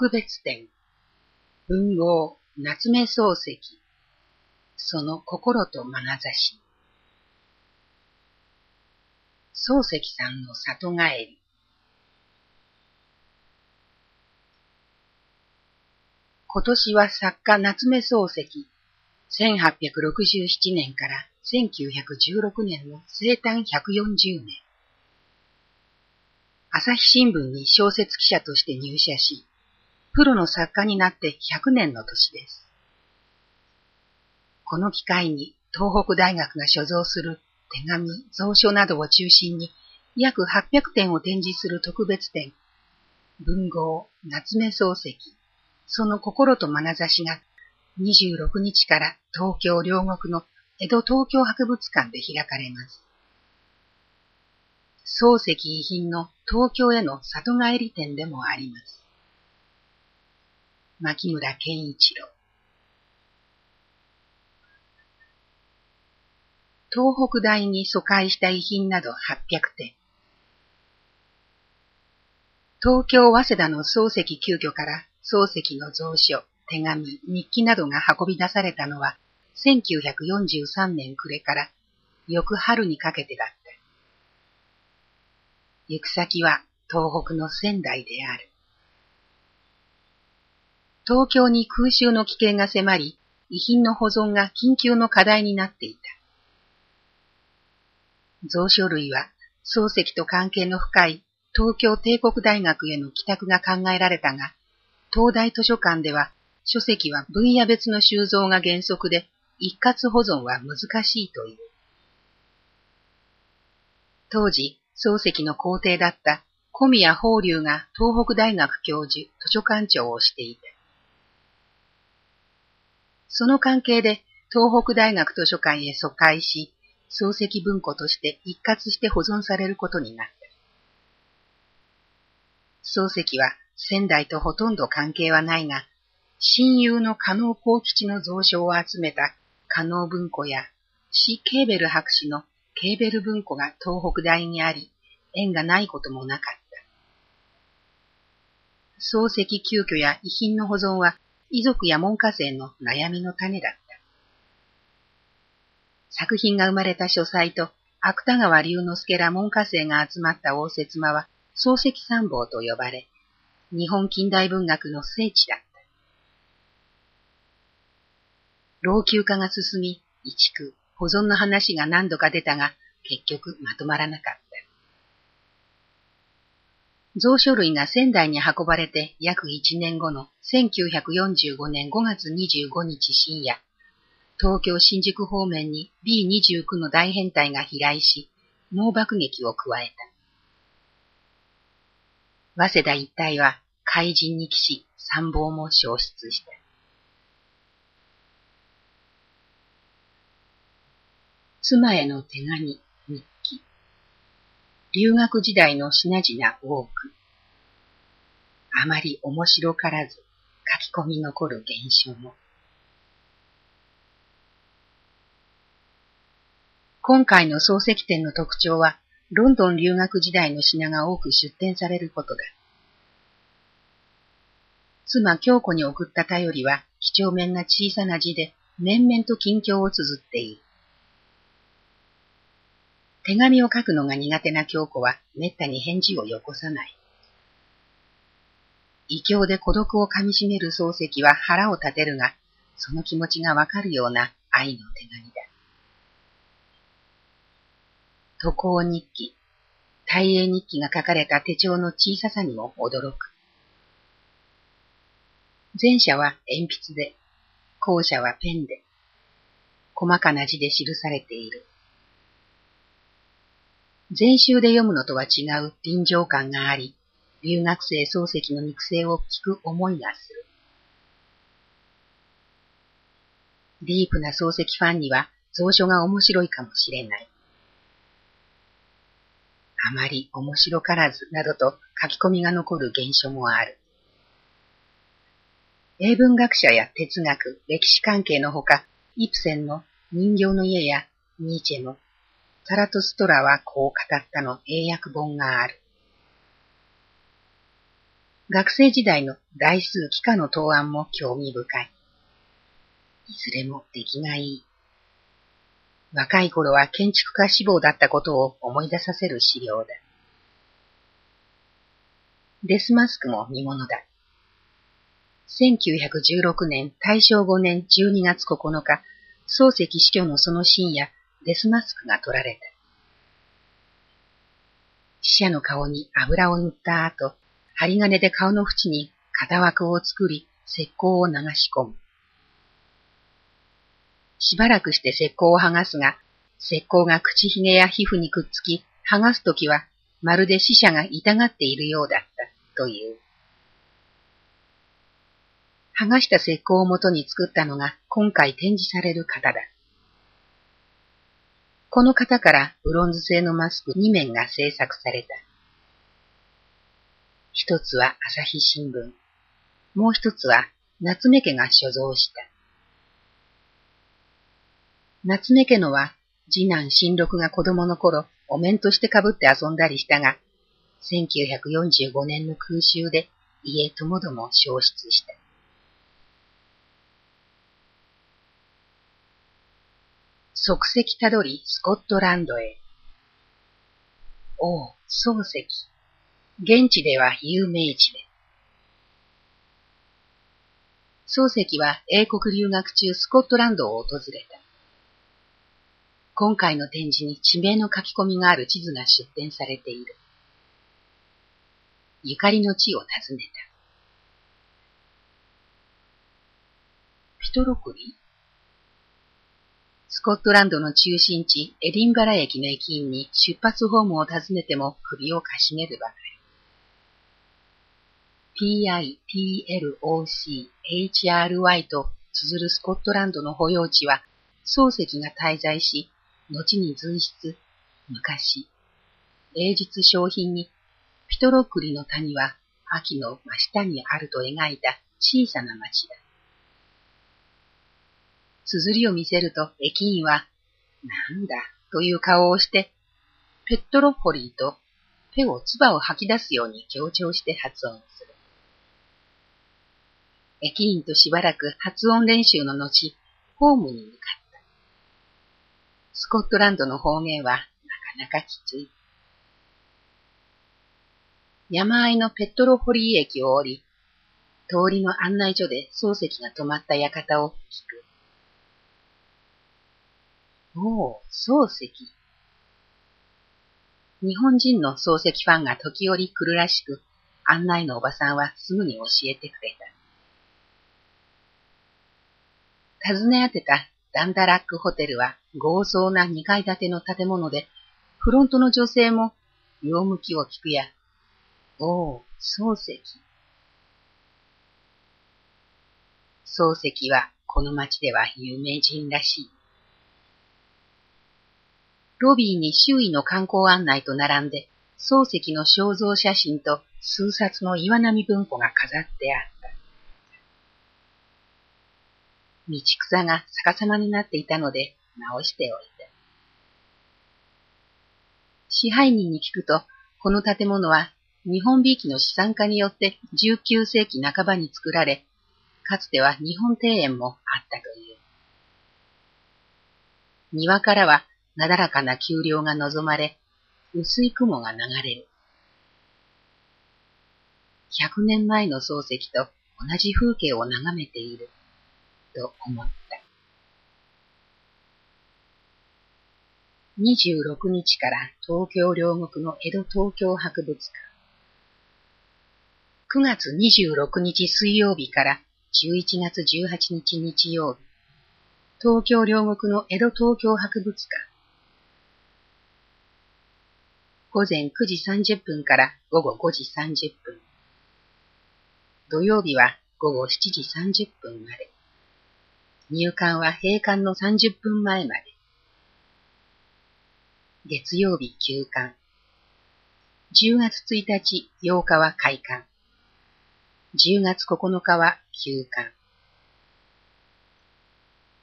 特別展文豪夏目漱石。その心と眼差し。漱石さんの里帰り。今年は作家夏目漱石。1867年から1916年の生誕140年。朝日新聞に小説記者として入社し、プロの作家になって100年の年です。この機会に東北大学が所蔵する手紙、蔵書などを中心に約800点を展示する特別展、文豪夏目漱石、その心と眼差しが26日から東京両国の江戸東京博物館で開かれます。漱石遺品の東京への里帰り店でもあります。牧村健一郎東北大に疎開した遺品など800点。東京早稲田の漱石旧居から漱石の蔵書、手紙、日記などが運び出されたのは1943年暮れから翌春にかけてだった。行く先は東北の仙台である。東京に空襲の危険が迫り、遺品の保存が緊急の課題になっていた。蔵書類は漱石と関係の深い東京帝国大学への帰宅が考えられたが、東大図書館では書籍は分野別の収蔵が原則で一括保存は難しいという。当時、漱石の皇帝だった小宮法隆が東北大学教授、図書館長をしていて、その関係で東北大学図書館へ疎開し、漱石文庫として一括して保存されることになった。漱石は仙台とほとんど関係はないが、親友の加納幸吉の蔵書を集めた加納文庫や、シ・ケーベル博士のケーベル文庫が東北大にあり、縁がないこともなかった。漱石急遽や遺品の保存は遺族や門下生の悩みの種だった。作品が生まれた書斎と芥川龍之介ら門下生が集まった応接間は漱石参謀と呼ばれ、日本近代文学の聖地だった。老朽化が進み、移築、保存の話が何度か出たが、結局まとまらなかった。蔵書類が仙台に運ばれて約1年後の1945年5月25日深夜、東京新宿方面に B29 の大編隊が飛来し、猛爆撃を加えた。早稲田一帯は怪人に騎し、参謀も消失した。妻への手紙、留学時代の品々多く。あまり面白からず、書き込み残る現象も。今回の漱石展の特徴は、ロンドン留学時代の品が多く出展されることだ。妻京子に送った頼りは、几帳面な小さな字で、面々と近況を綴っている。手紙を書くのが苦手な京子は、めったに返事をよこさない。異教で孤独を噛み締める漱石は腹を立てるが、その気持ちがわかるような愛の手紙だ。渡航日記、大英日記が書かれた手帳の小ささにも驚く。前者は鉛筆で、後者はペンで、細かな字で記されている。全集で読むのとは違う臨場感があり、留学生漱石の肉声を聞く思いがする。ディープな漱石ファンには蔵書が面白いかもしれない。あまり面白からずなどと書き込みが残る原書もある。英文学者や哲学、歴史関係のほか、イプセンの人形の家やニーチェのサラトストラはこう語ったの英訳本がある。学生時代の大数幾何の答案も興味深い。いずれも出来がいい。若い頃は建築家志望だったことを思い出させる資料だ。デスマスクも見物だ。1916年大正5年12月9日、漱石死去のその深夜、デスマスクが取られた。死者の顔に油を塗った後、針金で顔の縁に型枠を作り、石膏を流し込む。しばらくして石膏を剥がすが、石膏が口ひげや皮膚にくっつき、剥がすときはまるで死者が痛がっているようだったという。剥がした石膏をもとに作ったのが今回展示される型だ。この型からブロンズ製のマスク2面が製作された。一つは朝日新聞、もう一つは夏目家が所蔵した。夏目家のは次男新六が子供の頃お面として被って遊んだりしたが、1945年の空襲で家ともども消失した。足跡たどりスコットランドへ。おう、漱石。現地では有名地で。漱石は英国留学中スコットランドを訪れた。今回の展示に地名の書き込みがある地図が出展されている。ゆかりの地を訪ねた。ピトロクリ？スコットランドの中心地、エディンバラ駅の駅員に出発ホームを訪ねても首をかしげるばかり。PIPLOCHRY と綴るスコットランドの保養地は、漱石が滞在し、後に随筆、昔、芸術商品に、ピトロクリの谷は秋の真下にあると描いた小さな町だ。綴りを見せると駅員は、なんだという顔をして、ペットロポリーとペを唾を吐き出すように強調して発音する。駅員としばらく発音練習の後、ホームに向かった。スコットランドの方言はなかなかきつい。山あいのペットロホリー駅を降り、通りの案内所で漱石が泊まった館を聞く。おお、漱石。日本人の漱石ファンが時折来るらしく、案内のおばさんはすぐに教えてくれた。訪ね当てたダンダラックホテルは豪壮な二階建ての建物で、フロントの女性も、両向きを聞くや、おお、漱石。漱石はこの町では有名人らしい。ロビーに周囲の観光案内と並んで、漱石の肖像写真と数冊の岩波文庫が飾ってあった。道草が逆さまになっていたので直しておいた。支配人に聞くと、この建物は日本びいきの資産家によって19世紀半ばに作られ、かつては日本庭園もあったという。庭からはなだらかな丘陵が望まれ、薄い雲が流れる。百年前の漱石と同じ風景を眺めている。と思った。26日から東京両国の江戸東京博物館。9月26日水曜日から11月18日日曜日。東京両国の江戸東京博物館。午前9時30分から午後5時30分。土曜日は午後7時30分まで。入館は閉館の30分前まで。月曜日休館。10月1日、8日は開館。10月9日は休館。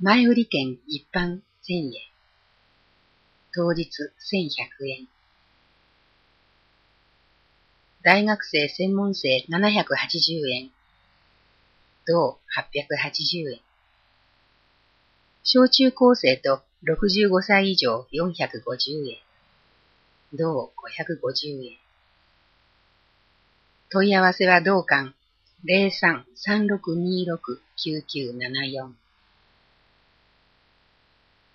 前売り券一般1000円。当日1100円。大学生専門生780円。同880円。小中高生と65歳以上450円。同550円。問い合わせは同館03-3626-9974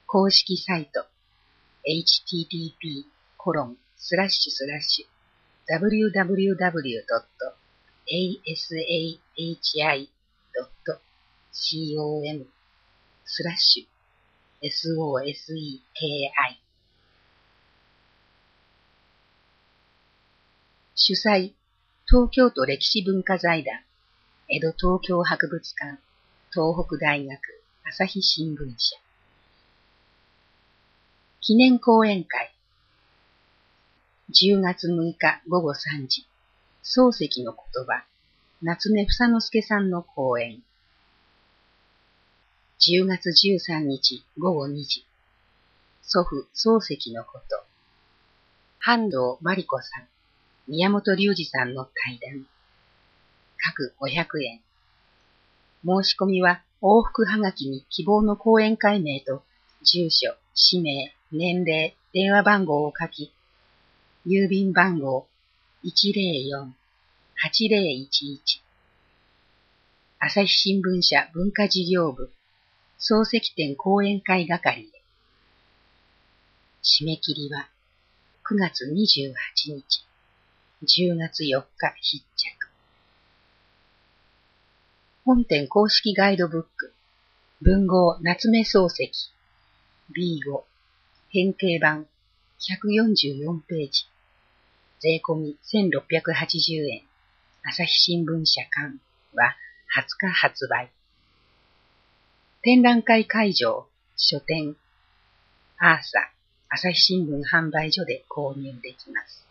公式サイト http コロンスラッシュスラッシュ www.asahi.com スラッシュ soseki 主催東京都歴史文化財団江戸東京博物館東北大学朝日新聞社。記念講演会10月6日午後3時。漱石の言葉。夏目房之助さんの講演。10月13日午後2時。祖父漱石のこと。半藤真理子さん。宮本隆二さんの対談。各500円。申し込みは往復はがきに希望の講演会名と住所、氏名、年齢、電話番号を書き、郵便番号104-8011朝日新聞社文化事業部漱石店講演会係へ。締め切りは9月28日。10月4日必着。本店公式ガイドブック、文豪夏目漱石、B5、変形版144ページ、税込み1680円、朝日新聞社館は20日発売。展覧会会場、書店、アーサ、朝日新聞販売所で購入できます。